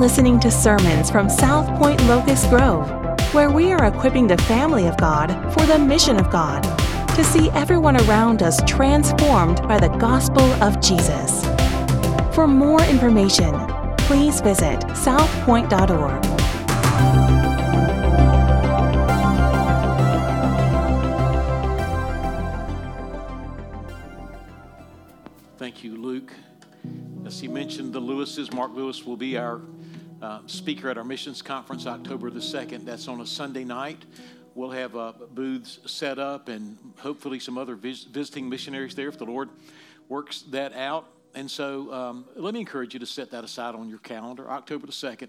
listening to sermons from South Point Locust Grove, where we are equipping the family of God for the mission of God to see everyone around us transformed by the gospel of Jesus. For more information, please visit southpoint.org. Thank you, Luke. As he mentioned, the Lewises, Mark Lewis will be our uh, speaker at our missions conference October the 2nd. That's on a Sunday night. We'll have uh, booths set up and hopefully some other vis- visiting missionaries there if the Lord works that out. And so um, let me encourage you to set that aside on your calendar, October the 2nd.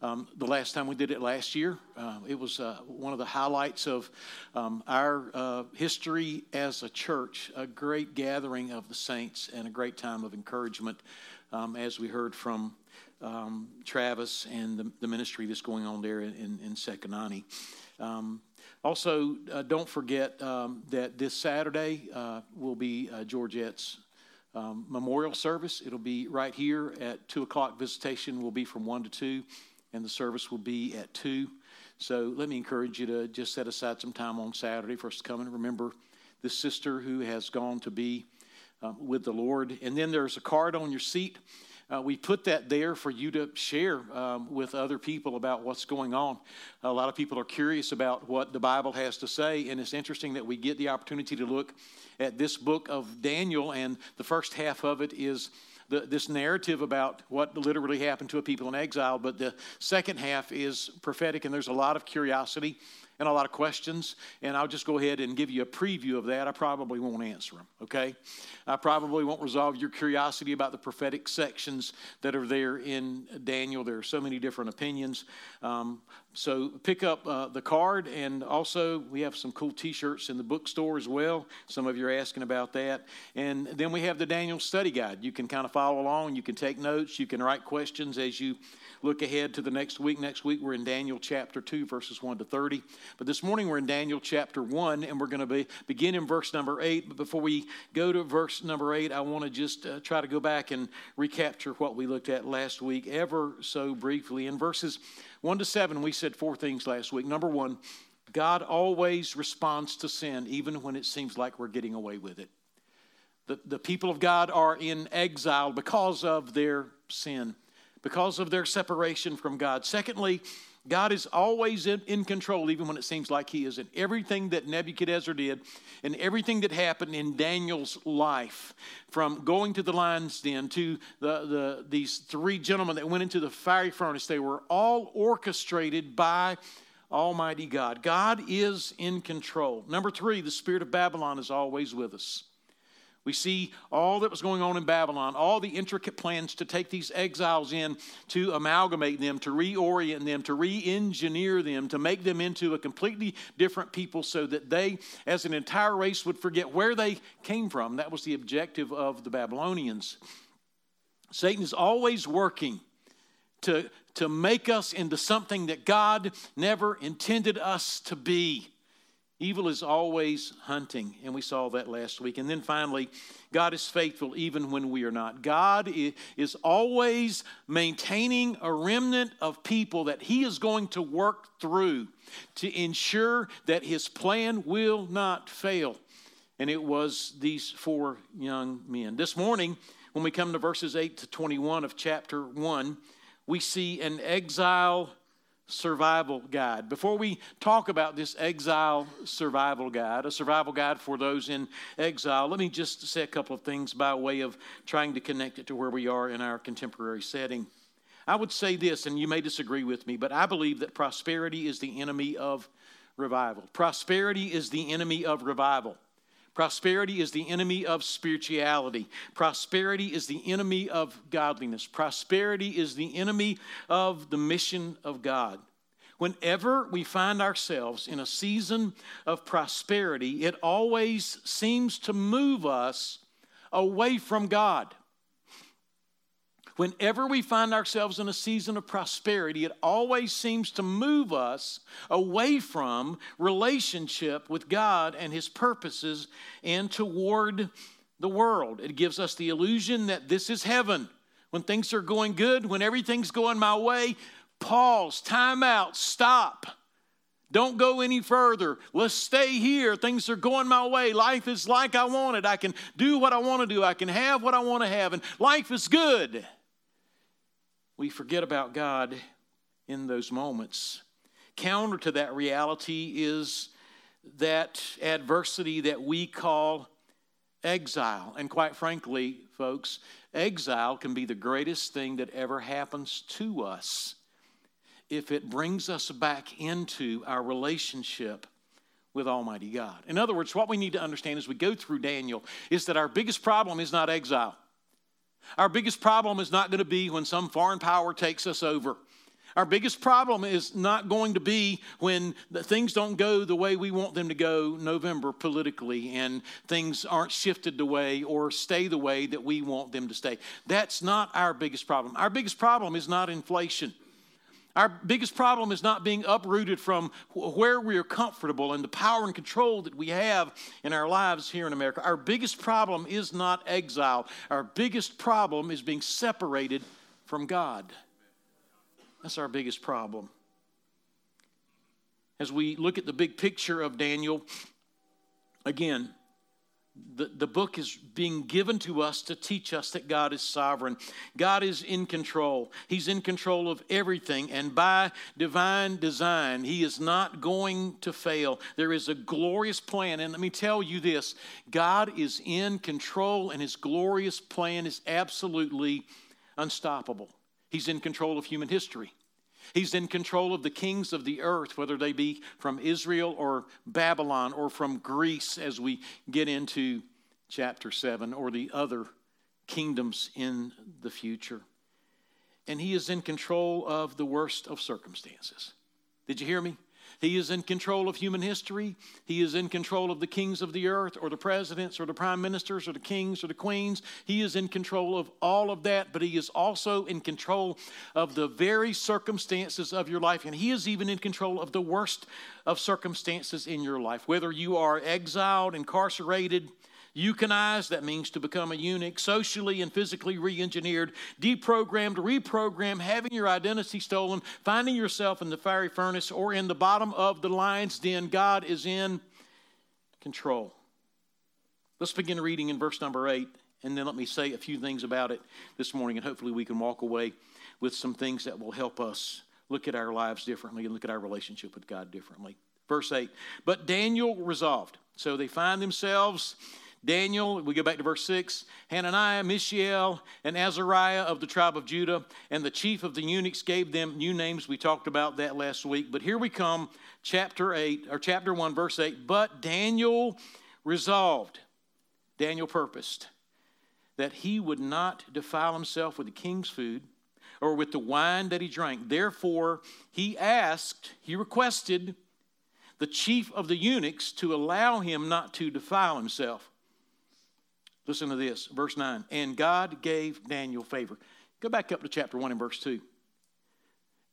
Um, the last time we did it last year, uh, it was uh, one of the highlights of um, our uh, history as a church, a great gathering of the saints and a great time of encouragement um, as we heard from um, Travis and the, the, ministry that's going on there in, in, in Sekanani. Um, also, uh, don't forget um, that this Saturday uh, will be uh, Georgette's um, memorial service. It'll be right here at 2 o'clock. Visitation will be from 1 to 2 and the service will be at 2. So let me encourage you to just set aside some time on Saturday for us to come and remember this sister who has gone to be um, with the Lord. And then there's a card on your seat. Uh, we put that there for you to share um, with other people about what's going on. A lot of people are curious about what the Bible has to say, and it's interesting that we get the opportunity to look at this book of Daniel, and the first half of it is the, this narrative about what literally happened to a people in exile, but the second half is prophetic, and there's a lot of curiosity and a lot of questions, and I'll just go ahead and give you a preview of that. I probably won't answer them, okay? I probably won't resolve your curiosity about the prophetic sections that are there in Daniel. There are so many different opinions. Um, so pick up uh, the card, and also we have some cool t shirts in the bookstore as well. Some of you are asking about that. And then we have the Daniel study guide. You can kind of follow along, you can take notes, you can write questions as you look ahead to the next week. Next week, we're in Daniel chapter 2, verses 1 to 30. But this morning, we're in Daniel chapter 1, and we're going to be, begin in verse number 8. But before we go to verse number 8, I want to just uh, try to go back and recapture what we looked at last week, ever so briefly. In verses 1 to 7, we said four things last week. Number one, God always responds to sin, even when it seems like we're getting away with it. The, the people of God are in exile because of their sin because of their separation from God. Secondly, God is always in, in, control, even when it seems like He isn't. Everything that Nebuchadnezzar did and everything that happened in Daniel's life, from going to the lion's den to the, the, these three gentlemen that went into the fiery furnace, they were all orchestrated by Almighty God. God is in control. Number three, the spirit of Babylon is always with us. We see all that was going on in Babylon, all the intricate plans to take these exiles in, to amalgamate them, to reorient them, to re engineer them, to make them into a completely different people so that they, as an entire race, would forget where they came from. That was the objective of the Babylonians. Satan is always working to, to make us into something that God never intended us to be. Evil is always hunting, and we saw that last week. And then finally, God is faithful even when we are not. God is always maintaining a remnant of people that He is going to work through to ensure that His plan will not fail. And it was these four young men. This morning, when we come to verses 8 to 21 of chapter 1, we see an exile survival guide. Before we talk about this exile survival guide, a survival guide for those in exile, let me just say a couple of things by way of trying to connect it to where we are in our contemporary setting. I would say this, and you may disagree with me, but I believe that prosperity is the enemy of revival. Prosperity is the enemy of revival. Prosperity is the enemy of spirituality. Prosperity is the enemy of godliness. Prosperity is the enemy of the mission of God. Whenever we find ourselves in a season of prosperity, it always seems to move us away from God. Whenever we find ourselves in a season of prosperity, it always seems to move us away from relationship with God and His purposes and toward the world. It gives us the illusion that this is heaven. when things are going good, when everything's going my way, pause, time out, stop. Don't go any further. Let's stay here. Things are going my way. Life is like I want it. I can do what I want to do. I can have what I want to have. And life is good. We forget about God in those moments. Counter to that reality is that adversity that we call exile. And quite frankly, folks, exile can be the greatest thing that ever happens to us if it brings us back into our relationship with Almighty God. In other words, what we need to understand as we go through Daniel is that our biggest problem is not exile. Our biggest problem is not going to be when some foreign power takes us over. Our biggest problem is not going to be when things don't go the way we want them to go November politically and things aren't shifted the way or stay the way that we want them to stay. That's not our biggest problem. Our biggest problem is not inflation. Our biggest problem is not being uprooted from where we are comfortable and the power and control that we have in our lives here in America. Our biggest problem is not exile. Our biggest problem is being separated from God. That's our biggest problem. As we look at the big picture of Daniel, again, the, the book is being given to us to teach us that God is sovereign. God is in control. He's in control of everything. And by divine design, He is not going to fail. There is a glorious plan. And let me tell you this God is in control, and His glorious plan is absolutely unstoppable. He's in control of human history. He's in control of the kings of the earth, whether they be from Israel or Babylon or from Greece as we get into chapter 7 or the other kingdoms in the future. And he is in control of the worst of circumstances. Did you hear me? He is in control of human history. He is in control of the kings of the earth, or the presidents, or the prime ministers, or the kings, or the queens. He is in control of all of that, but He is also in control of the very circumstances of your life. And He is even in control of the worst of circumstances in your life. Whether you are exiled, incarcerated, Euthanized, that means to become a eunuch, socially and physically re engineered, deprogrammed, reprogrammed, having your identity stolen, finding yourself in the fiery furnace or in the bottom of the lion's den. God is in control. Let's begin reading in verse number eight, and then let me say a few things about it this morning, and hopefully we can walk away with some things that will help us look at our lives differently and look at our relationship with God differently. Verse 8, but Daniel resolved. So they find themselves Daniel, we go back to verse 6, Hananiah, Mishael, and Azariah of the tribe of Judah, and the chief of the eunuchs gave them new names. We talked about that last week. But here we come, chapter 8, or chapter 1, verse 8. But Daniel resolved, Daniel purposed, that he would not defile himself with the king's food or with the wine that he drank. Therefore, he asked, he requested the chief of the eunuchs to allow him not to defile himself. Listen to this, verse 9. And God gave Daniel favor. Go back up to chapter 1 and verse 2.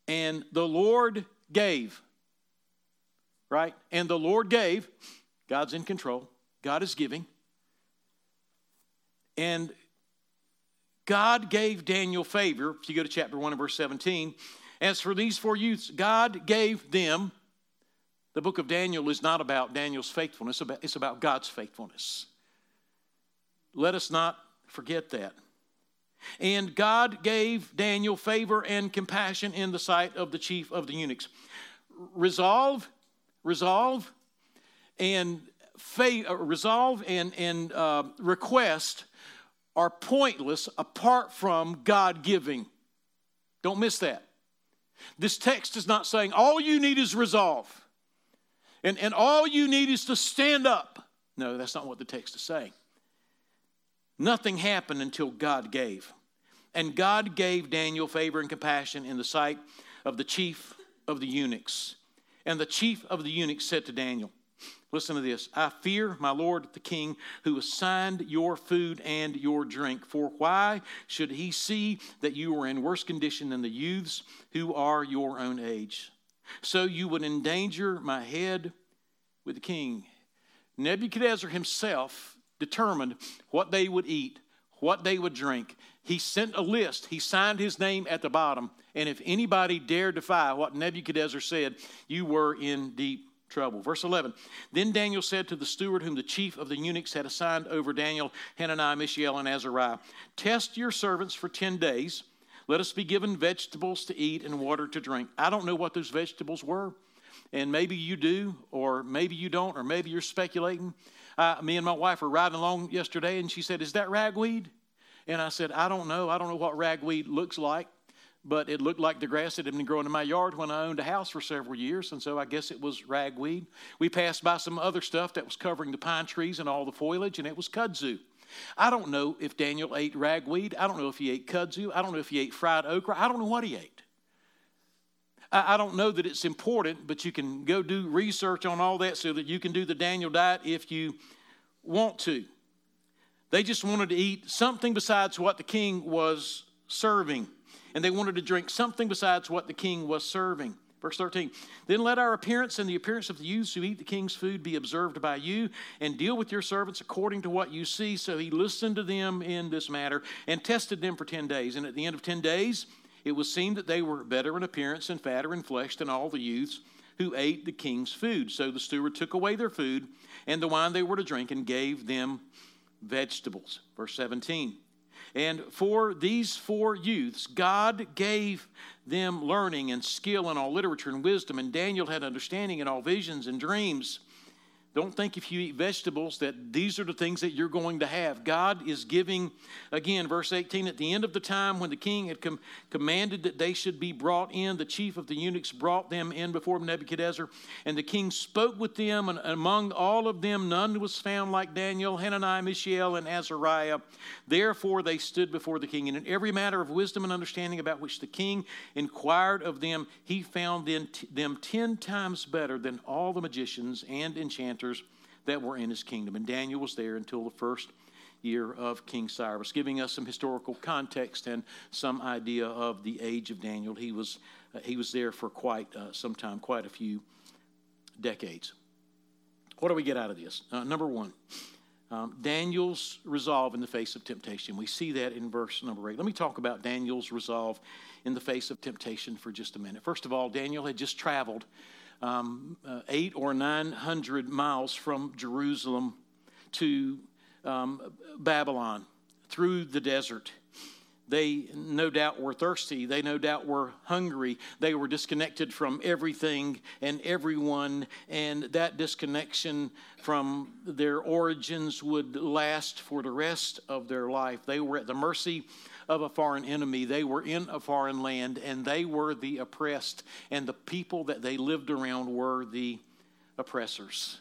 And the Lord gave, right? And the Lord gave, God's in control, God is giving. And God gave Daniel favor. If you go to chapter 1 and verse 17, as for these four youths, God gave them. The book of Daniel is not about Daniel's faithfulness, it's about God's faithfulness. Let us not forget that. And God gave Daniel favor and compassion in the sight of the chief of the eunuchs. Resolve, resolve, and faith, uh, resolve and, and uh, request are pointless apart from God giving. Don't miss that. This text is not saying all you need is resolve and, and all you need is to stand up. No, that's not what the text is saying. Nothing happened until God gave. And God gave Daniel favor and compassion in the sight of the chief of the eunuchs. And the chief of the eunuchs said to Daniel, Listen to this. I fear my Lord the king, who assigned your food and your drink. For why should he see that you are in worse condition than the youths who are your own age? So you would endanger my head with the king. Nebuchadnezzar himself determined what they would eat, what they would drink. He sent a list, he signed his name at the bottom, and if anybody dared defy what Nebuchadnezzar said, you were in deep trouble. Verse 11 Then Daniel said to the steward, whom the chief of the eunuchs had assigned over Daniel, Hananiah, Mishael, and Azariah, Test your servants for 10 days. Let us be given vegetables to eat and water to drink. I don't know what those vegetables were, and maybe you do, or maybe you don't, or maybe you're speculating. Uh, me and my wife were riding along yesterday, and she said, Is that ragweed? And I said, I don't know. I don't know what ragweed looks like, but it looked like the grass that had been growing in my yard when I owned a house for several years, and so I guess it was ragweed. We passed by some other stuff that was covering the pine trees and all the foliage, and it was kudzu. I don't know if Daniel ate ragweed. I don't know if he ate kudzu. I don't know if he ate fried okra. I don't know what he ate. I, don't know that it's important, but you can go do research on all that so that you can do the Daniel diet if you want to. They just wanted to eat something besides what the king was serving, and they wanted to drink something besides what the king was serving. Verse 13, then let our appearance and the appearance of the youths who eat the king's food be observed by you, and deal with your servants according to what you see. So he listened to them in this matter and tested them for 10 days. And at the end of 10 days, it was seen that they were better in appearance and fatter in flesh than all the youths who ate the king's food. So the steward took away their food and the wine they were to drink and gave them vegetables. Verse 17. And for these four youths, God gave them learning and skill in all literature and wisdom, and Daniel had understanding in all visions and dreams. Don't think if you eat vegetables that these are the things that you're going to have. God is giving, again, verse 18, at the end of the time when the king had com- commanded that they should be brought in, the chief of the eunuchs brought them in before Nebuchadnezzar. And the king spoke with them, and among all of them none was found like Daniel, Hananiah, Mishael, and Azariah. Therefore they stood before the king. And in every matter of wisdom and understanding about which the king inquired of them, he found them, ten times better than all the magicians and enchanters that were in his kingdom. And Daniel was there until the first year of King Cyrus, giving us some historical context and some idea of the age of Daniel. He was, uh, he was there for quite uh, some time, quite a few decades. What do we get out of this? Uh, number one, um, Daniel's resolve in the face of temptation. We see that in verse number eight. Let me talk about Daniel's resolve in the face of temptation for just a minute. First of all, Daniel had just traveled um, uh, eight or nine hundred miles from Jerusalem to um, Babylon through the desert. They no doubt were thirsty. They no doubt were hungry. They were disconnected from everything and everyone, and that disconnection from their origins would last for the rest of their life. They were at the mercy of a foreign enemy. They were in a foreign land and they were the oppressed, and the people that they lived around were the oppressors.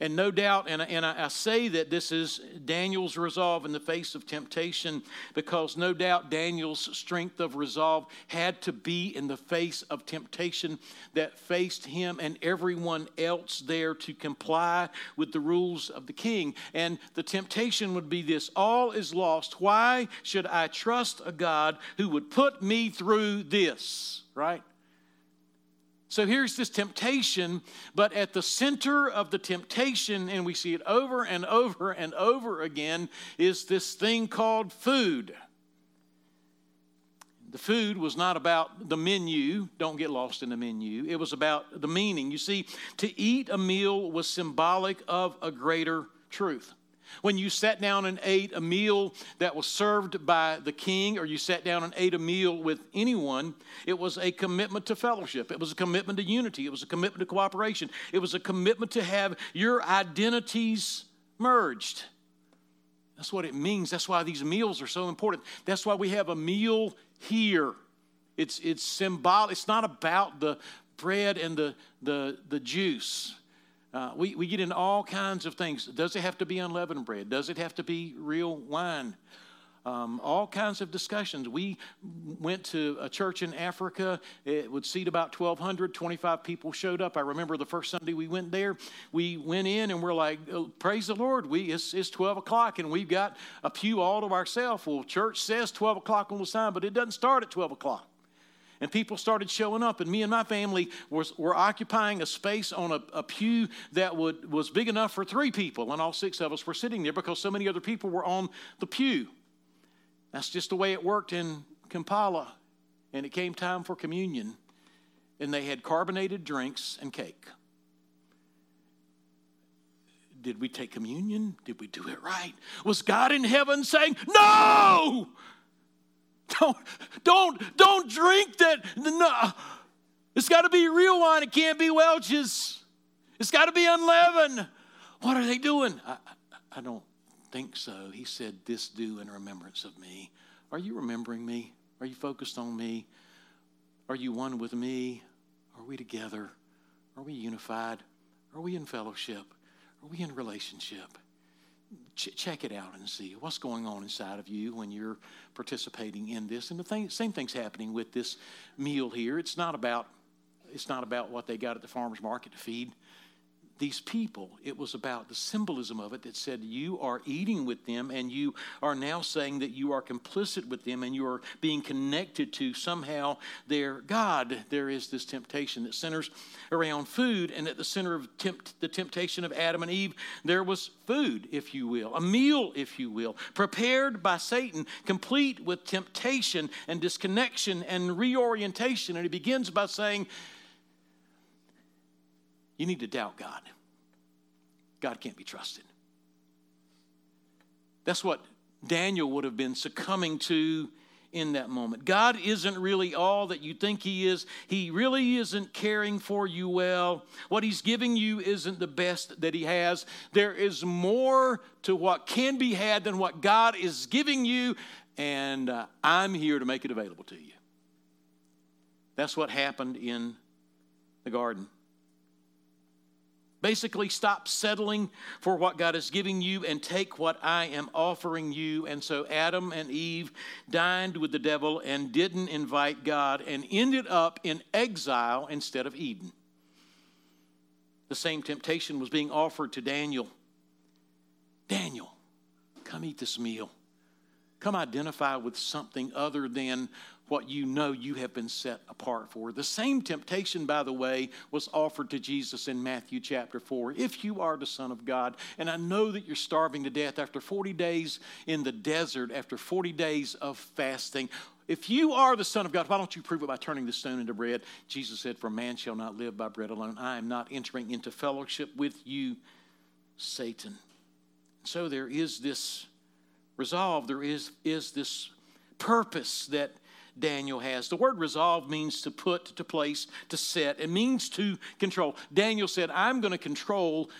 And no doubt, and, and I, I, say that this is Daniel's resolve in the face of temptation because no doubt Daniel's strength of resolve had to be in the face of temptation that faced him and everyone else there to comply with the rules of the king. And the temptation would be this all is lost. Why should I trust a God who would put me through this? Right? So here's this temptation, but at the center of the temptation, and we see it over and over and over again, is this thing called food. The food was not about the menu, don't get lost in the menu. It was about the meaning. You see, to eat a meal was symbolic of a greater truth. When you sat down and ate a meal that was served by the king, or you sat down and ate a meal with anyone, it was a commitment to fellowship. It was a commitment to unity. It was a commitment to cooperation. It was a commitment to have your identities merged. That's what it means. That's why these meals are so important. That's why we have a meal here. It's, it's symbolic. It's not about the bread and the, the, the juice. Uh, we, we get in all kinds of things. Does it have to be unleavened bread? Does it have to be real wine? Um, all kinds of discussions. We went to a church in Africa. It would seat about 1,200. 25 people showed up. I remember the first Sunday we went there. We went in and we're like, oh, praise the Lord. We, it's, it's 12 o'clock and we've got a pew all to ourselves. Well, church says 12 o'clock on the sign, but it doesn't start at 12 o'clock and people started showing up and me and my family was, were occupying a space on a, a pew that would, was big enough for three people and all six of us were sitting there because so many other people were on the pew That's just the way it worked in Kampala. And it came time for communion, and they had carbonated drinks and cake. Did we take communion? Did we do it right? Was God in heaven saying, No! Don't, don't, don't drink that. No. It's got to be real wine. It can't be Welch's. It's got to be unleavened. What are they doing? I, I, don't think so. He said, This do in remembrance of me. Are you remembering me? Are you focused on me? Are you one with me? Are we together? Are we unified? Are we in fellowship? Are we in relationship? Ch- check it out and see what's going on inside of you when you're participating in this. And the thing, same thing's happening with this meal here. It's not about it's not about what they got at the farmer's market to feed these people. It was about the symbolism of it that said you are eating with them and you are now saying that you are complicit with them and you are being connected to somehow their God. There is this temptation that centers around food, and at the center of tempt, the temptation of Adam and Eve, there was food, if you will, a meal, if you will, prepared by Satan, complete with temptation and disconnection and reorientation. And he begins by saying, you need to doubt God. God can't be trusted. That's what Daniel would have been succumbing to in that moment. God isn't really all that you think He is. He really isn't caring for you well. What He's giving you isn't the best that He has. There is more to what can be had than what God is giving you, and uh, I'm here to make it available to you. That's what happened in the garden. Basically, stop settling for what God is giving you and take what I am offering you. And so Adam and Eve dined with the devil and didn't invite God and ended up in exile instead of Eden. The same temptation was being offered to Daniel. Daniel, come eat this meal. Come identify with something other than what you know you have been set apart for. The same temptation, by the way, was offered to Jesus in Matthew chapter 4. If you are the Son of God, and I know that you're starving to death after 40 days in the desert, after 40 days of fasting, if you are the Son of God, why don't you prove it by turning the stone into bread? Jesus said, For man shall not live by bread alone. I am not entering into fellowship with you, Satan. So there is this resolve, there is, is this purpose that Daniel has. The word resolve means to put, to place, to set. It means to control. Daniel said, I'm going to control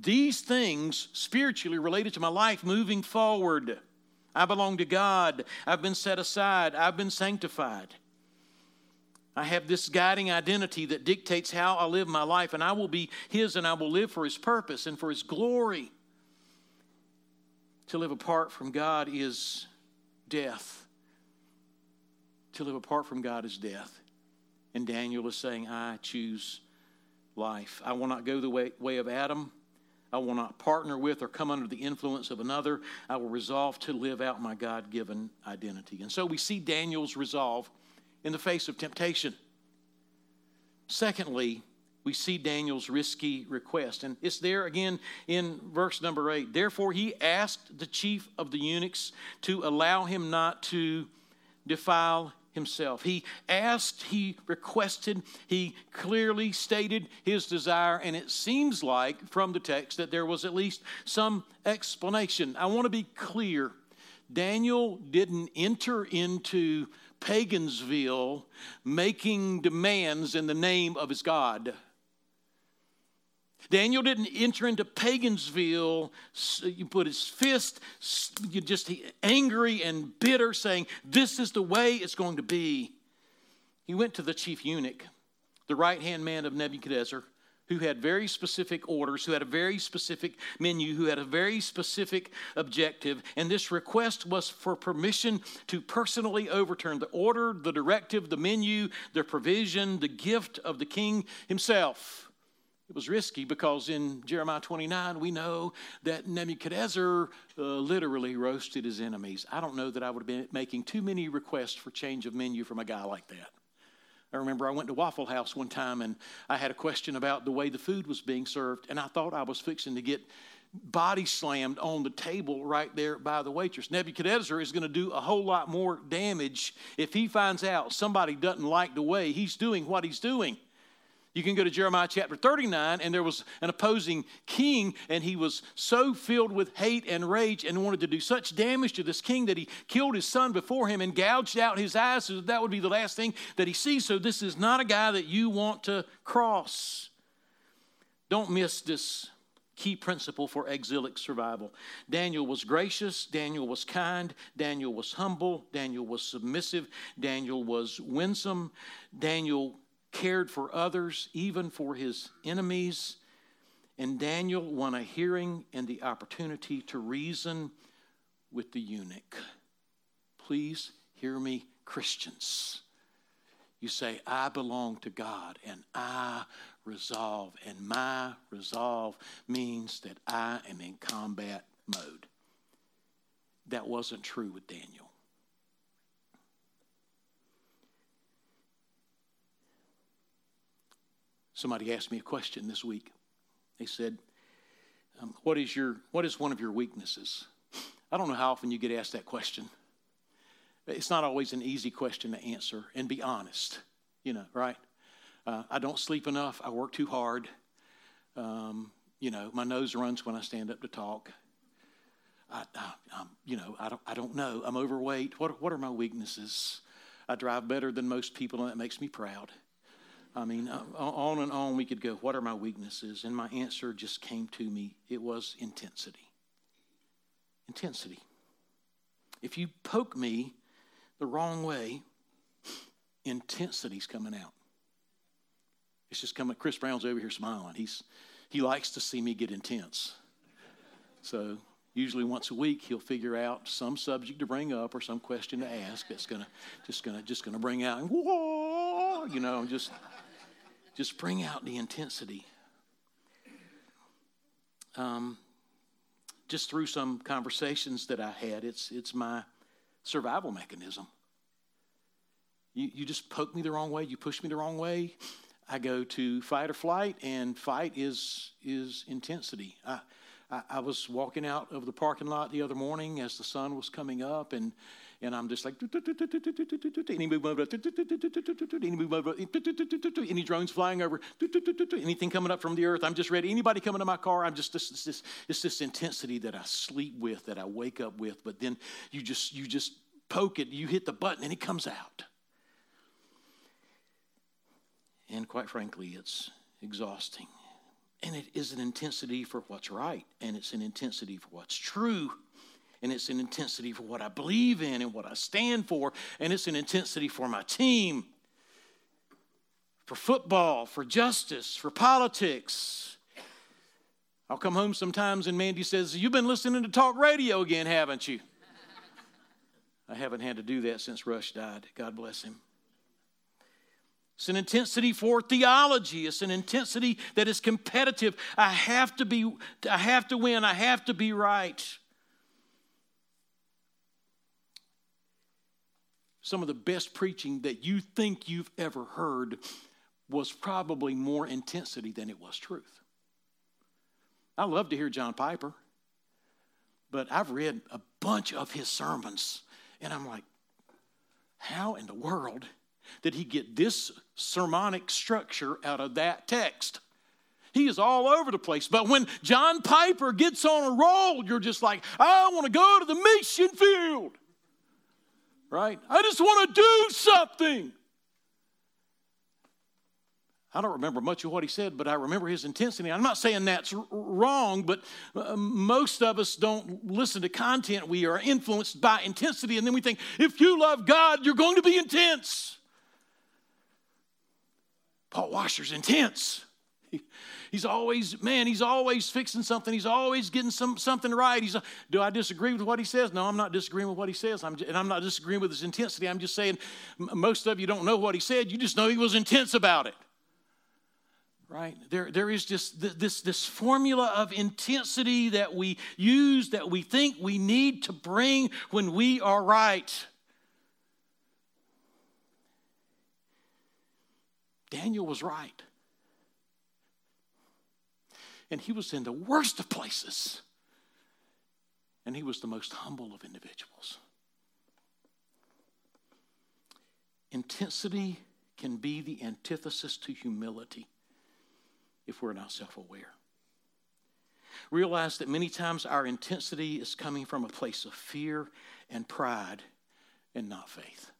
these things spiritually related to my life moving forward. I belong to God. I've been set aside. I've been sanctified. I have this guiding identity that dictates how I live my life, and I will be His and I will live for His purpose and for His glory. To live apart from God is death to live apart from God is death. And Daniel is saying, I choose life. I will not go the way, way of Adam. I will not partner with or come under the influence of another. I will resolve to live out my God given identity. And so we see Daniel's resolve in the face of temptation. Secondly, we see Daniel's risky request. And it's there again in verse number eight. Therefore, he asked the chief of the eunuchs to allow him not to defile himself. He asked, he requested, he clearly stated his desire, and it seems like from the text that there was at least some explanation. I want to be clear Daniel didn't enter into Pagansville making demands in the name of his God. Daniel didn't enter into Pagansville, you put his fist, you just angry and bitter, saying, This is the way it's going to be. He went to the chief eunuch, the right hand man of Nebuchadnezzar, who had very specific orders, who had a very specific menu, who had a very specific objective. And this request was for permission to personally overturn the order, the directive, the menu, the provision, the gift of the king himself. It was risky because in Jeremiah 29, we know that Nebuchadnezzar uh, literally roasted his enemies. I don't know that I would have been making too many requests for change of menu from a guy like that. I remember I went to Waffle House one time and I had a question about the way the food was being served, and I thought I was fixing to get body slammed on the table right there by the waitress. Nebuchadnezzar is going to do a whole lot more damage if he finds out somebody doesn't like the way he's doing what he's doing. You can go to Jeremiah chapter 39, and there was an opposing king, and he was so filled with hate and rage and wanted to do such damage to this king that he killed his son before him and gouged out his eyes so that, that would be the last thing that he sees. So, this is not a guy that you want to cross. Don't miss this key principle for exilic survival. Daniel was gracious, Daniel was kind, Daniel was humble, Daniel was submissive, Daniel was winsome, Daniel cared for others, even for his enemies. And Daniel won a hearing and the opportunity to reason with the eunuch. Please hear me, Christians. You say, I belong to God and I resolve. And my resolve means that I am in combat mode. That wasn't true with Daniel. Somebody asked me a question this week. They said, um, what, is your, what is one of your weaknesses? I don't know how often you get asked that question. It's not always an easy question to answer and be honest, you know, right? Uh, I don't sleep enough. I work too hard. Um, you know, my nose runs when I stand up to talk. I, I, you know, I don't, I don't know. I'm overweight. What, what are my weaknesses? I drive better than most people, and that makes me proud. I mean, uh, on and on we could go. What are my weaknesses? And my answer just came to me. It was intensity. Intensity. If you poke me the wrong way, intensity's coming out. It's just coming. Chris Brown's over here smiling. He's he likes to see me get intense. So usually once a week he'll figure out some subject to bring up or some question to ask that's gonna just gonna just gonna bring out whoa, you know, just just bring out the intensity. Um, just through some conversations that I had, it's it's my survival mechanism. You, you just poke me the wrong way, you push me the wrong way, I go to fight or flight, and fight is is intensity. I, I, I was walking out of the parking lot the other morning as the sun was coming up, and and I'm just like, any drones flying over, anything coming up from the earth. I'm just ready. Anybody coming to my car, I'm just this, it's this intensity that I sleep with, that I wake up with. But then you just you just poke it, you hit the button, and it comes out. And quite frankly, it's exhausting. And it is an intensity for what's right, and it's an intensity for what's true, and it's an intensity for what I believe in and what I stand for, and it's an intensity for my team, for football, for justice, for politics. I'll come home sometimes and Mandy says, You've been listening to talk radio again, haven't you? I haven't had to do that since Rush died. God bless him. It's an intensity for theology. It's an intensity that is competitive. I have to be, I have to win. I have to be right. Some of the best preaching that you think you've ever heard was probably more intensity than it was truth. I love to hear John Piper, but I've read a bunch of his sermons, and I'm like, how in the world did he get this sermonic structure out of that text? He is all over the place. But when John Piper gets on a roll, you're just like, I want to go to the mission field. Right? I just want to do something. I don't remember much of what he said, but I remember his intensity. I'm not saying that's wrong, but uh, most of us don't listen to content. We are influenced by intensity, and then we think, if you love God, you're going to be intense. Paul Washer's intense. He, he's always, man, he's always fixing something. He's always getting some, something right. He's, do I disagree with what he says? No, I'm not disagreeing with what he says. I'm, and I'm not disagreeing with his intensity. I'm just saying most of you don't know what he said. You just know he was intense about it. Right? There, there is just this, this formula of intensity that we use that we think we need to bring when we are right. Daniel was right. And he was in the worst of places. And he was the most humble of individuals. Intensity can be the antithesis to humility if we're not self aware. Realize that many times our intensity is coming from a place of fear and pride and not faith.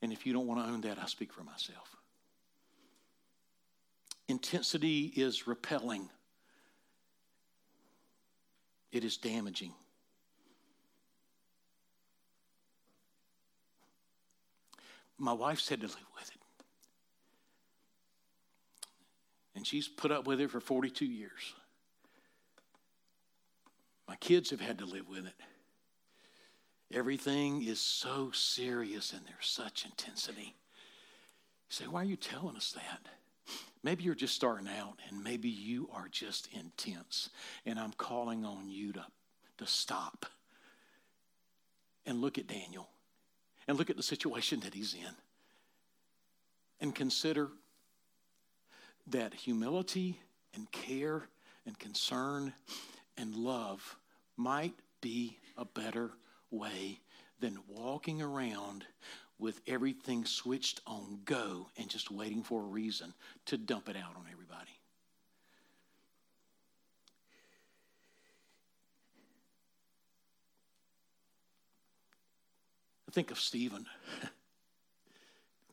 And if you don't want to own that, I speak for myself. Intensity is repelling, it is damaging. My wife said to live with it. And she's put up with it for 42 years. My kids have had to live with it. Everything is so serious and there's such intensity. You say, why are you telling us that? Maybe you're just starting out and maybe you are just intense. And I'm calling on you to, to stop and look at Daniel and look at the situation that he's in and consider that humility and care and concern and love might be a better way than walking around with everything switched on go and just waiting for a reason to dump it out on everybody. I think of Stephen.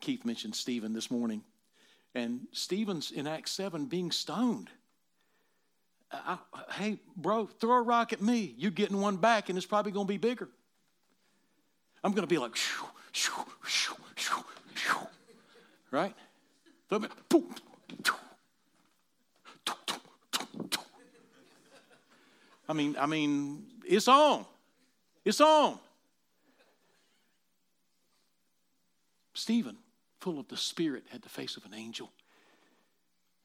Keith mentioned Stephen this morning. And Stephen's in Acts 7 being stoned. I, hey, bro, throw a rock at me. You're getting one back, and it's probably going to be bigger. I'm going to be like, shoo, shoo, shoo, shoo, shoo. right? Boom, I mean, I mean, it's on. It's on. Stephen, full of the Spirit, had the face of an angel.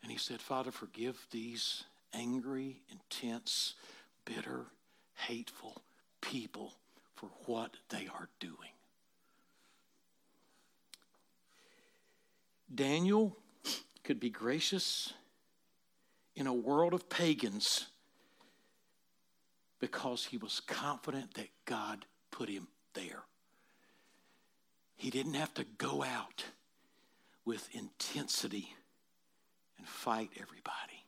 And he said, Father, forgive these angry, intense, bitter, hateful people for what they are doing. Daniel could be gracious in a world of pagans because he was confident that God put him there. He didn't have to go out with intensity and fight everybody.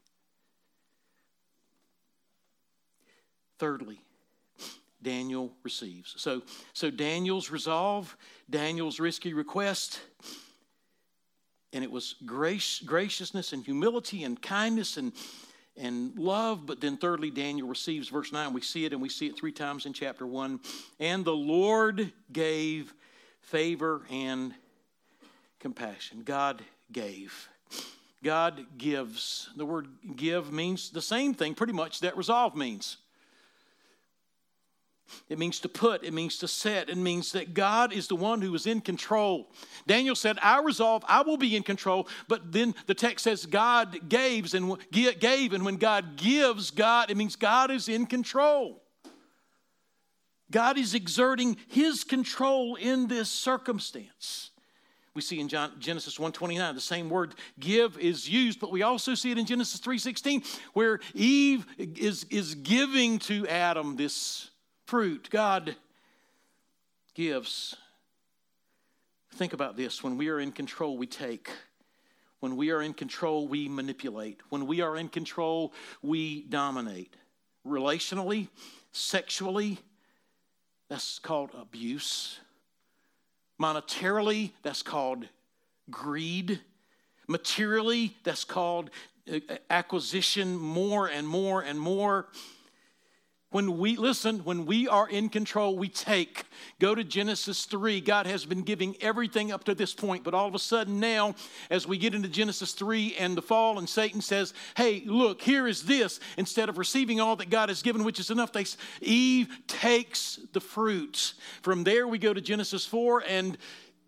Thirdly, Daniel receives. So, so Daniel's resolve, Daniel's risky request, and it was grace, graciousness and humility and kindness and, and love. But then, thirdly, Daniel receives verse 9. We see it, and we see it three times in chapter 1. And the Lord gave favor and compassion. God gave. God gives. The word give means the same thing, pretty much, that resolve means. It means to put, it means to set, it means that God is the one who is in control. Daniel said, I resolve, I will be in control. But then the text says God gave, and gave, and when God gives, God, it means God is in control. God is exerting his control in this circumstance. We see in John, Genesis 1:29 the same word give is used, but we also see it in Genesis 3:16 where Eve is, is giving to Adam this fruit. God gives. Think about this. When we are in control, we take. When we are in control, we manipulate. When we are in control, we dominate. Relationally, sexually, that's called abuse. Monetarily, that's called greed. Materially, that's called uh, acquisition more and more and more. When we, listen, when we are in control, we take. Go to Genesis 3. God has been giving everything up to this point, but all of a sudden now, as we get into Genesis 3 and the fall, and Satan says, Hey, look, here is this. Instead of receiving all that God has given, which is enough, they, Eve takes the fruit. From there, we go to Genesis 4, and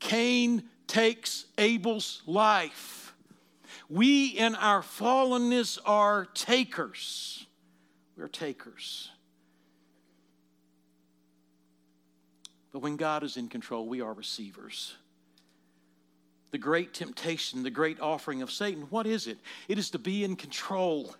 Cain takes Abel's life. We in our fallenness are takers. We're takers. But when God is in control, we are receivers. the great temptation, the great offering of Satan. What is it? It is to be in control.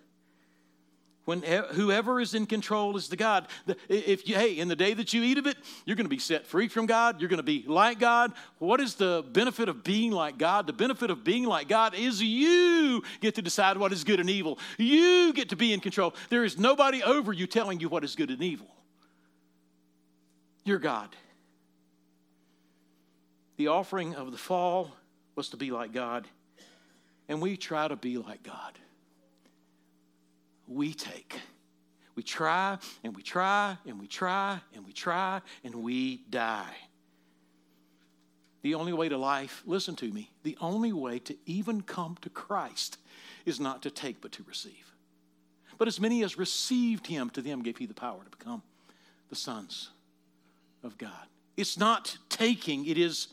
When whoever is in control is the God. If you, hey, in the day that you eat of it, you're going to be set free from God. You're going to be like God. What is the benefit of being like God? The benefit of being like God is you get to decide what is good and evil. You get to be in control. There is nobody over you telling you what is good and evil. You're God. The offering of the fall was to be like God, and we try to be like God. We take. We try and we try and we try and we try and we die. The only way to life, listen to me, the only way to even come to Christ is not to take but to receive. But as many as received him, to them gave he the power to become the sons of God. It's not taking, it is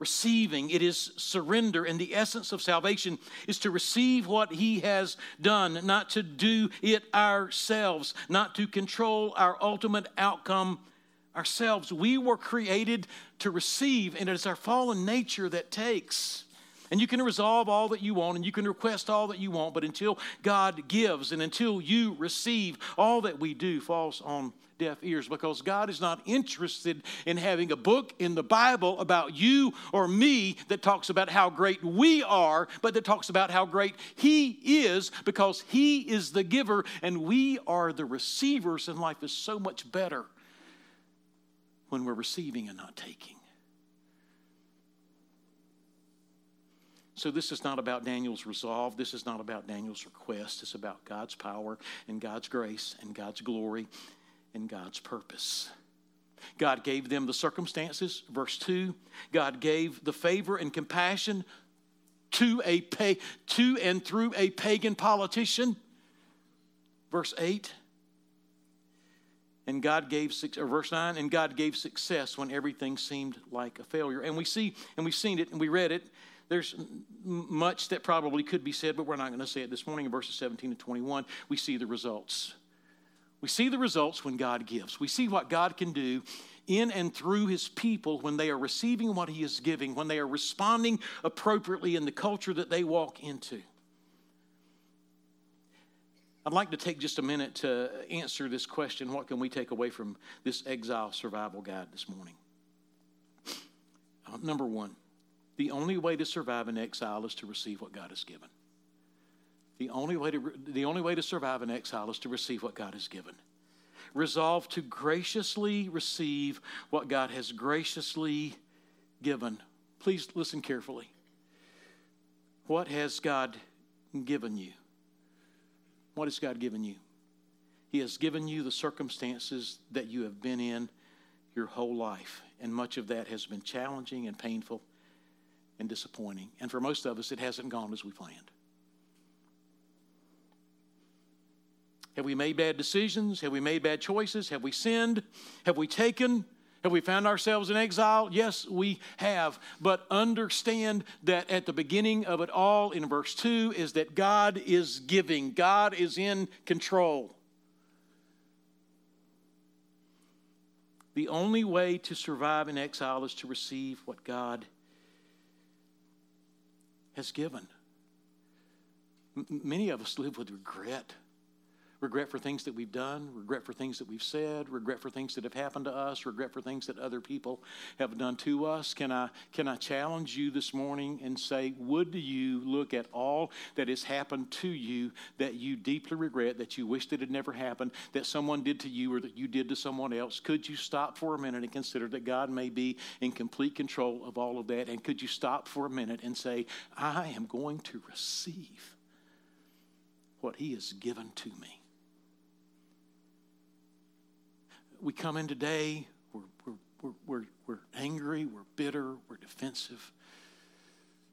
receiving, it is surrender. And the essence of salvation is to receive what He has done, not to do it ourselves, not to control our ultimate outcome ourselves. We were created to receive, and it is our fallen nature that takes. And you can resolve all that you want and you can request all that you want, but until God gives and until you receive, all that we do falls on deaf ears because God is not interested in having a book in the Bible about you or me that talks about how great we are, but that talks about how great He is because He is the giver and we are the receivers, and life is so much better when we're receiving and not taking. So, this is not about Daniel's resolve. This is not about Daniel's request. It's about God's power and God's grace and God's glory and God's purpose. God gave them the circumstances, verse 2. God gave the favor and compassion to a pay, to and through a pagan politician. Verse 8. And God gave six, or verse 9, and God gave success when everything seemed like a failure. And we see, and we've seen it, and we read it. There's much that probably could be said, but we're not going to say it this morning. In verses 17 to 21, we see the results. We see the results when God gives. We see what God can do in and through his people when they are receiving what he is giving, when they are responding appropriately in the culture that they walk into. I'd like to take just a minute to answer this question what can we take away from this exile survival guide this morning? Uh, number one, the only way to survive in exile is to receive what God has given. The only way to, the only way to survive in exile is to receive what God has given. Resolve to graciously receive what God has graciously given. Please listen carefully. What has God given you? What has God given you? He has given you the circumstances that you have been in your whole life, and much of that has been challenging and painful and disappointing. And for most of us, it hasn't gone as we planned. Have we made bad decisions? Have we made bad choices? Have we sinned? Have we taken? Have we found ourselves in exile? Yes, we have. But understand that at the beginning of it all, in verse 2, is that God is giving, God is in control. The only way to survive in exile is to receive what God has given. M- many of us live with regret regret for things that we've done, regret for things that we've said, regret for things that have happened to us, regret for things that other people have done to us. Can I, can I challenge you this morning and say, would you look at all that has happened to you that you deeply regret, that you wish that had never happened, that someone did to you or that you did to someone else? Could you stop for a minute and consider that God may be in complete control of all of that? And could you stop for a minute and say, I am going to receive what He has given to me? We come in today, we're, we're, we're, we're angry, we're bitter, we're defensive,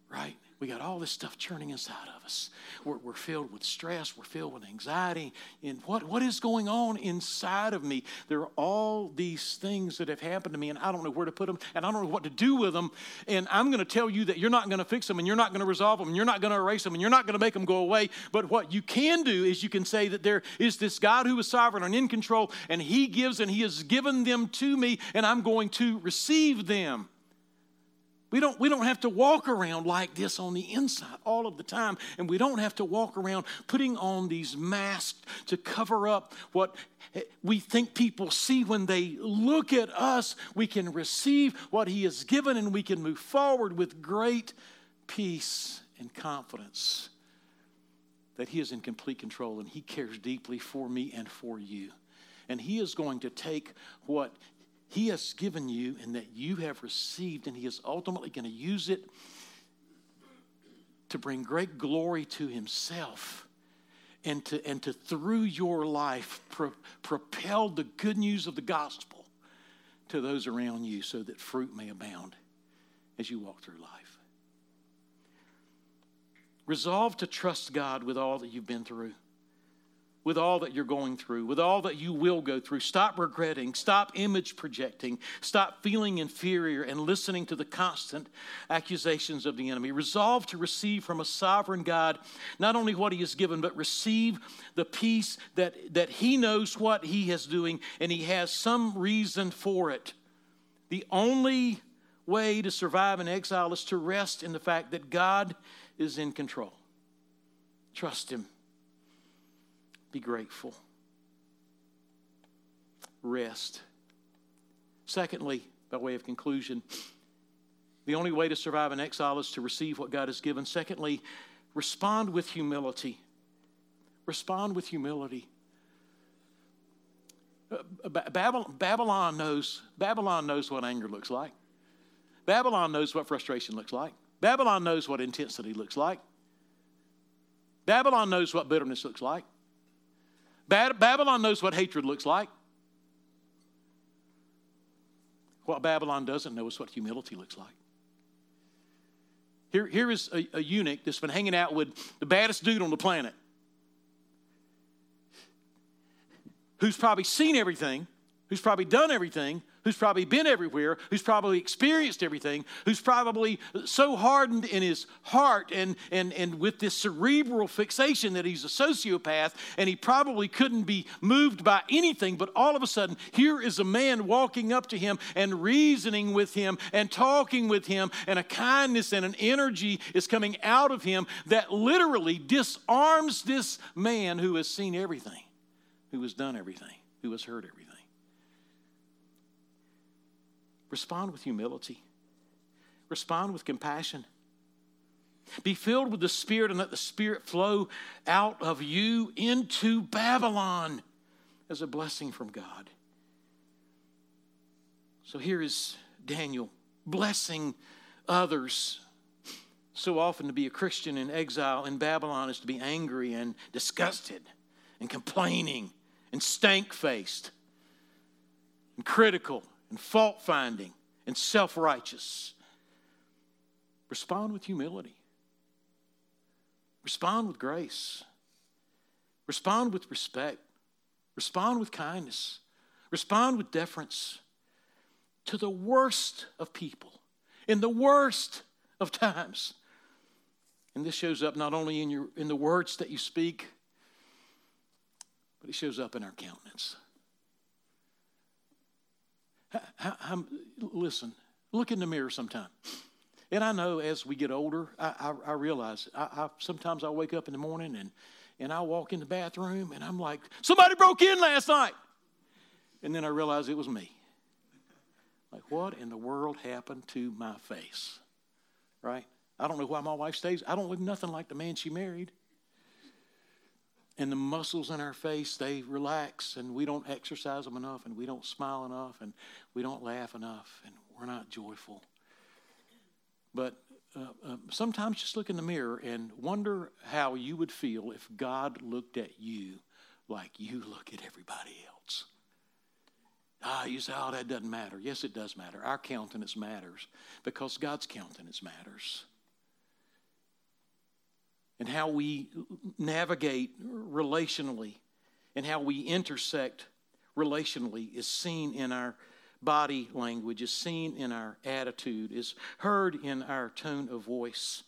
right? We got all this stuff churning inside of us. We're, we're filled with stress. We're filled with anxiety. And what, what is going on inside of me? There are all these things that have happened to me, and I don't know where to put them, and I don't know what to do with them. And I'm going to tell you that you're not going to fix them, and you're not going to resolve them, and you're not going to erase them, and you're not going to make them go away. But what you can do is you can say that there is this God who is sovereign and in control, and He gives, and He has given them to me, and I'm going to receive them. We don't, we don't have to walk around like this on the inside all of the time. And we don't have to walk around putting on these masks to cover up what we think people see when they look at us. We can receive what He has given and we can move forward with great peace and confidence that He is in complete control and He cares deeply for me and for you. And He is going to take what he has given you and that you have received, and He is ultimately going to use it to bring great glory to Himself and to, and to through your life, pro, propel the good news of the gospel to those around you so that fruit may abound as you walk through life. Resolve to trust God with all that you've been through with all that you're going through, with all that you will go through. Stop regretting, stop image projecting, stop feeling inferior and listening to the constant accusations of the enemy. Resolve to receive from a sovereign God not only what he has given, but receive the peace that, that he knows what he is doing and he has some reason for it. The only way to survive in exile is to rest in the fact that God is in control. Trust him. Be grateful. Rest. Secondly, by way of conclusion, the only way to survive in exile is to receive what God has given. Secondly, respond with humility. Respond with humility. Uh, Babylon knows, Babylon knows what anger looks like. Babylon knows what frustration looks like. Babylon knows what intensity looks like. Babylon knows what bitterness looks like. Babylon knows what hatred looks like. What Babylon doesn't know is what humility looks like. Here, here is a, a eunuch that's been hanging out with the baddest dude on the planet, who's probably seen everything, who's probably done everything, who's probably been everywhere, who's probably experienced everything, who's probably so hardened in his heart and, and, and with this cerebral fixation that he's a sociopath and he probably couldn't be moved by anything. But all of a sudden, here is a man walking up to him and reasoning with him and talking with him, and a kindness and an energy is coming out of him that literally disarms this man who has seen everything, who has done everything, who has heard everything. Respond with humility, respond with compassion. Be filled with the Spirit and let the Spirit flow out of you into Babylon as a blessing from God. So here is Daniel blessing others. So often to be a Christian in exile in Babylon is to be angry and disgusted and complaining and stank faced and critical and fault finding and self righteous. Respond with humility. Respond with grace. Respond with respect. Respond with kindness. Respond with deference to the worst of people in the worst of times. And this shows up not only in, your, in the words that you speak, but it shows up in our countenance. How, how, listen, look in the mirror sometime. And I know as we get older, I, I, I realize I, I, sometimes I wake up in the morning and, and I walk in the bathroom and I'm like, somebody broke in last night. And then I realize it was me. Like, what in the world happened to my face? Right? I don't know why my wife stays. I don't look nothing like the man she married and the muscles in our face they relax and we don't exercise them enough and we don't smile enough and we don't laugh enough and we're not joyful. But uh, uh, sometimes just look in the mirror and wonder how you would feel if god looked at you like you look at everybody else. Ah you say oh that doesn't matter. Yes it does matter. Our countenance matters because god's countenance matters and how we navigate relationally and how we intersect relationally is seen in our body language, is seen in our attitude, is heard in our tone of voice,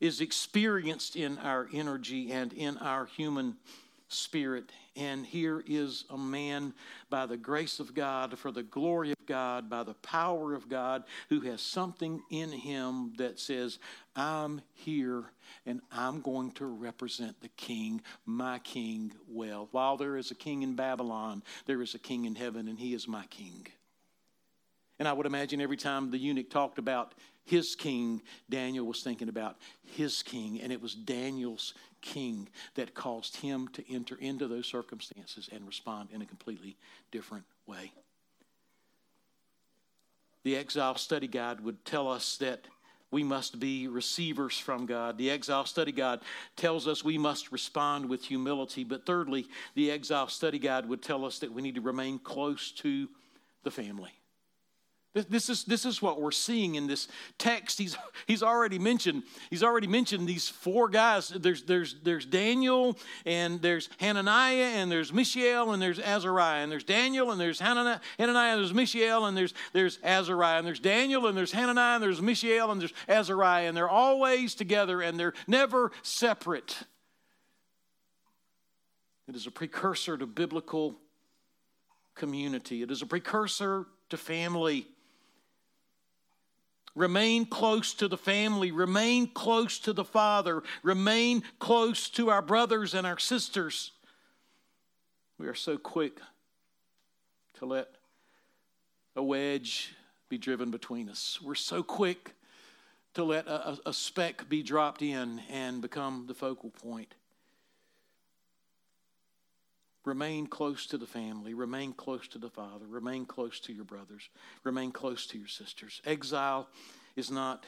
is experienced in our energy and in our human Spirit. And here is a man by the grace of God, for the glory of God, by the power of God, who has something in him that says, I'm here and I'm going to represent the king, my king, well. While there is a king in Babylon, there is a king in heaven, and he is my king. And I would imagine every time the eunuch talked about his king, Daniel was thinking about his king, and it was Daniel's king that caused him to enter into those circumstances and respond in a completely different way. The Exile Study Guide would tell us that we must be receivers from God. The Exile Study Guide tells us we must respond with humility. But thirdly, the Exile Study Guide would tell us that we need to remain close to the family. This is, this is what we're seeing in this text. He's, he's already mentioned, he's already mentioned these four guys. There's, there's, there's Daniel, and there's Hananiah, and there's Mishael, and there's Azariah. And there's Daniel, and there's Hananiah, Hananiah and there's Mishael, and there's, there's Azariah. And there's Daniel, and there's Hananiah, and there's Mishael, and there's Azariah. And they're always together, and they're never separate. It is a precursor to biblical community. It is a precursor to family. Remain close to the family. Remain close to the Father. Remain close to our brothers and our sisters. We are so quick to let a wedge be driven between us. We're so quick to let a, a, speck be dropped in and become the focal point. Remain close to the family. Remain close to the Father. Remain close to your brothers. Remain close to your sisters. Exile is not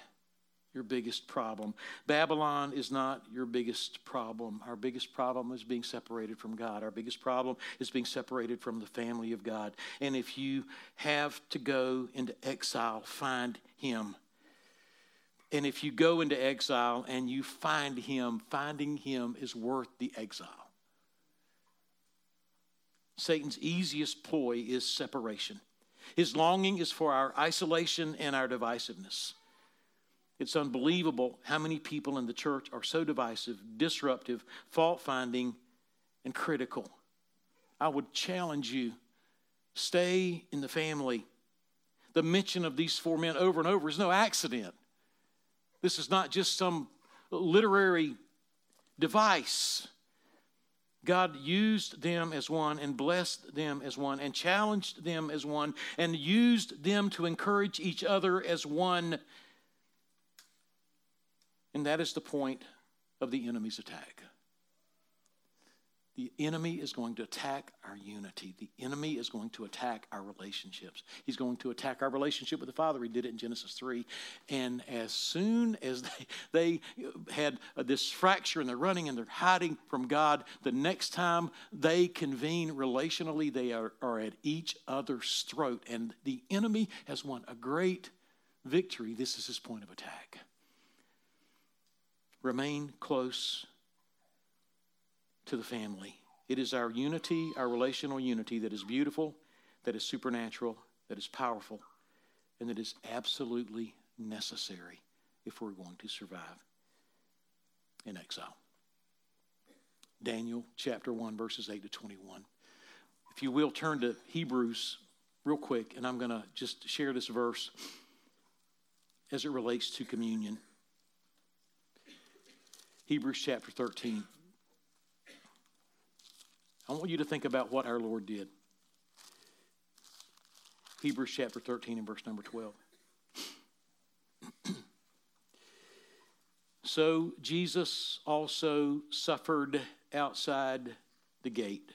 your biggest problem. Babylon is not your biggest problem. Our biggest problem is being separated from God. Our biggest problem is being separated from the family of God. And if you have to go into exile, find Him. And if you go into exile and you find Him, finding Him is worth the exile. Satan's easiest ploy is separation. His longing is for our isolation and our divisiveness. It's unbelievable how many people in the church are so divisive, disruptive, fault finding, and critical. I would challenge you stay in the family. The mention of these four men over and over is no accident. This is not just some literary device. God used them as one and blessed them as one and challenged them as one and used them to encourage each other as one. And that is the point of the enemy's attack. The enemy is going to attack our unity. The enemy is going to attack our relationships. He's going to attack our relationship with the Father. He did it in Genesis 3. And as soon as they, they had this fracture and they're running and they're hiding from God, the next time they convene relationally, they are, are at each other's throat. And the enemy has won a great victory. This is his point of attack. Remain close to the family. It is our unity, our relational unity, that is beautiful, that is supernatural, that is powerful, and that is absolutely necessary if we're going to survive in exile. Daniel chapter 1, verses 8 to 21. If you will, turn to Hebrews real quick, and I'm going to just share this verse as it relates to communion. Hebrews chapter 13. I want you to think about what our Lord did. Hebrews chapter 13 and verse number 12. so Jesus also suffered outside the gate.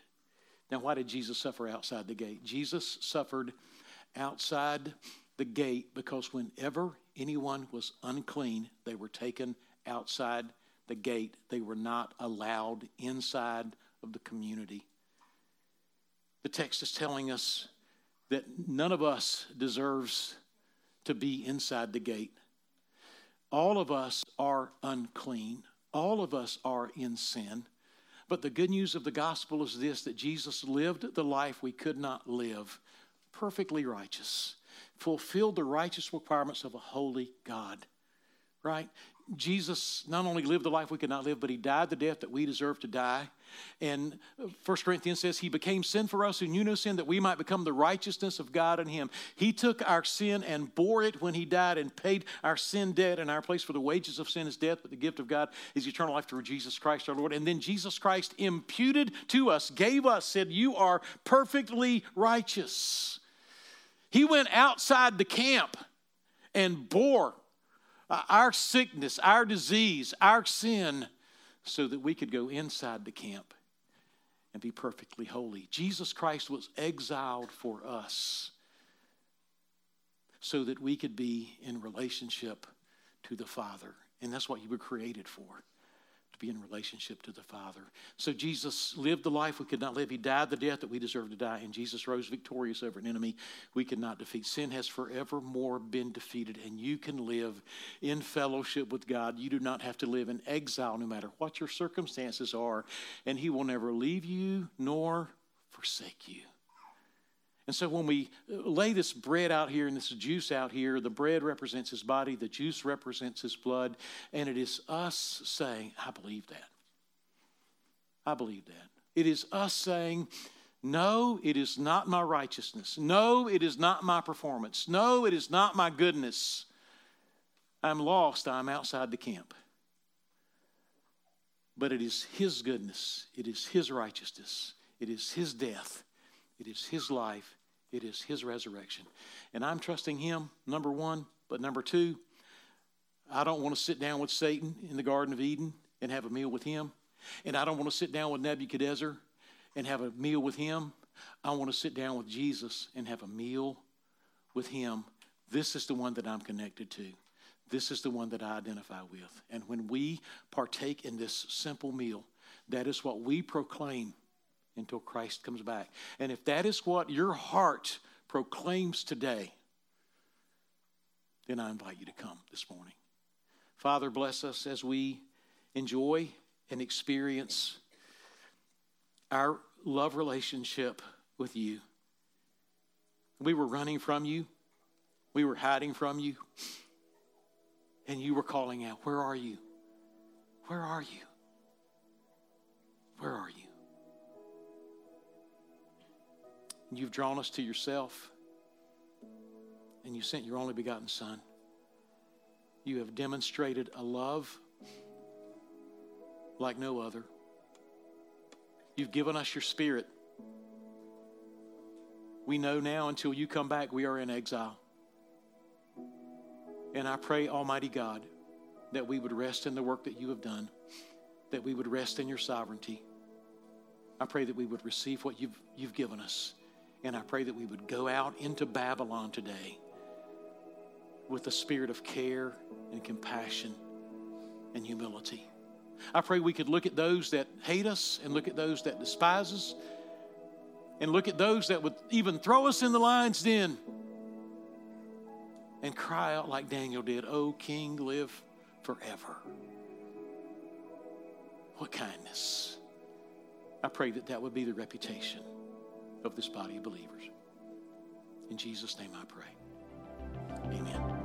Now, why did Jesus suffer outside the gate? Jesus suffered outside the gate because whenever anyone was unclean, they were taken outside the gate. They were not allowed inside of the community. The text is telling us that none of us deserves to be inside the gate. All of us are unclean. All of us are in sin. But the good news of the gospel is this that Jesus lived the life we could not live, perfectly righteous, fulfilled the righteous requirements of a holy God, right? Jesus not only lived the life we could not live, but he died the death that we deserve to die. And 1 Corinthians says he became sin for us who knew no sin that we might become the righteousness of God in him. He took our sin and bore it when he died and paid our sin debt in our place for the wages of sin is death, but the gift of God is eternal life through Jesus Christ our Lord. And then Jesus Christ imputed to us, gave us, said, You are perfectly righteous. He went outside the camp and bore uh, Uh, our sickness, our disease, our sin, so that we could go inside the camp and be perfectly holy. Jesus Christ was exiled for us so that we could be in relationship to the Father. And that's what you were created for be in relationship to the Father. So Jesus lived the life we could not live. He died the death that we deserve to die, and Jesus rose victorious over an enemy we could not defeat. Sin has forevermore been defeated, and you can live in fellowship with God. You do not have to live in exile no matter what your circumstances are, and He will never leave you nor forsake you. And so when we lay this bread out here and this juice out here, the bread represents his body, the juice represents his blood, and it is us saying, I believe that. I believe that. It is us saying, no, it is not my righteousness. No, it is not my performance. No, it is not my goodness. I'm lost. I'm outside the camp. But it is His goodness. It is His righteousness. It is His death it is His life, it is His resurrection. And I'm trusting Him, number one. But number two, I don't want to sit down with Satan in the Garden of Eden and have a meal with him. And I don't want to sit down with Nebuchadnezzar and have a meal with him. I want to sit down with Jesus and have a meal with him. This is the one that I'm connected to. This is the one that I identify with. And when we partake in this simple meal, that is what we proclaim until Christ comes back. And if that is what your heart proclaims today, then I invite you to come this morning. Father, bless us as we enjoy and experience our love relationship with you. We were running from you, we were hiding from you, and you were calling out, Where are you? Where are you? You've drawn us to yourself, and you sent your only begotten Son. You have demonstrated a love like no other. You've given us your Spirit. We know now until you come back, we are in exile. And I pray, Almighty God, that we would rest in the work that you have done, that we would rest in your sovereignty. I pray that we would receive what you've, you've given us. And I pray that we would go out into Babylon today with a spirit of care and compassion and humility. I pray we could look at those that hate us and look at those that despise us and look at those that would even throw us in the lion's den and cry out like Daniel did, Oh, King, live forever. What kindness. I pray that that would be the reputation of this body of believers. In Jesus' name I pray. Amen.